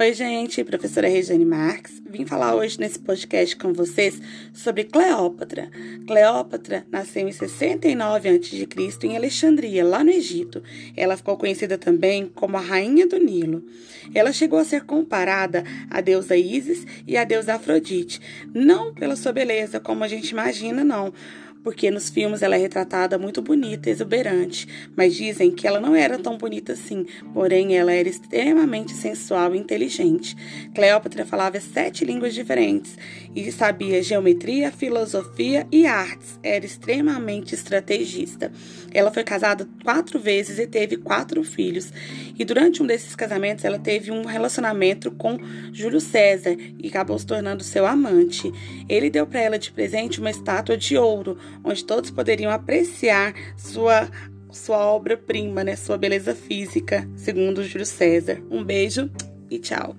Oi, gente, professora Regiane Marques. Vim falar hoje nesse podcast com vocês sobre Cleópatra. Cleópatra nasceu em 69 a.C. em Alexandria, lá no Egito. Ela ficou conhecida também como a Rainha do Nilo. Ela chegou a ser comparada à deusa Ísis e à deusa Afrodite, não pela sua beleza, como a gente imagina, não porque nos filmes ela é retratada muito bonita, exuberante, mas dizem que ela não era tão bonita assim, porém ela era extremamente sensual e inteligente. Cleópatra falava sete línguas diferentes e sabia geometria, filosofia e artes. Era extremamente estrategista. Ela foi casada quatro vezes e teve quatro filhos. E durante um desses casamentos ela teve um relacionamento com Júlio César e acabou se tornando seu amante. Ele deu para ela de presente uma estátua de ouro onde todos poderiam apreciar sua sua obra-prima, né, sua beleza física, segundo Júlio César. Um beijo e tchau.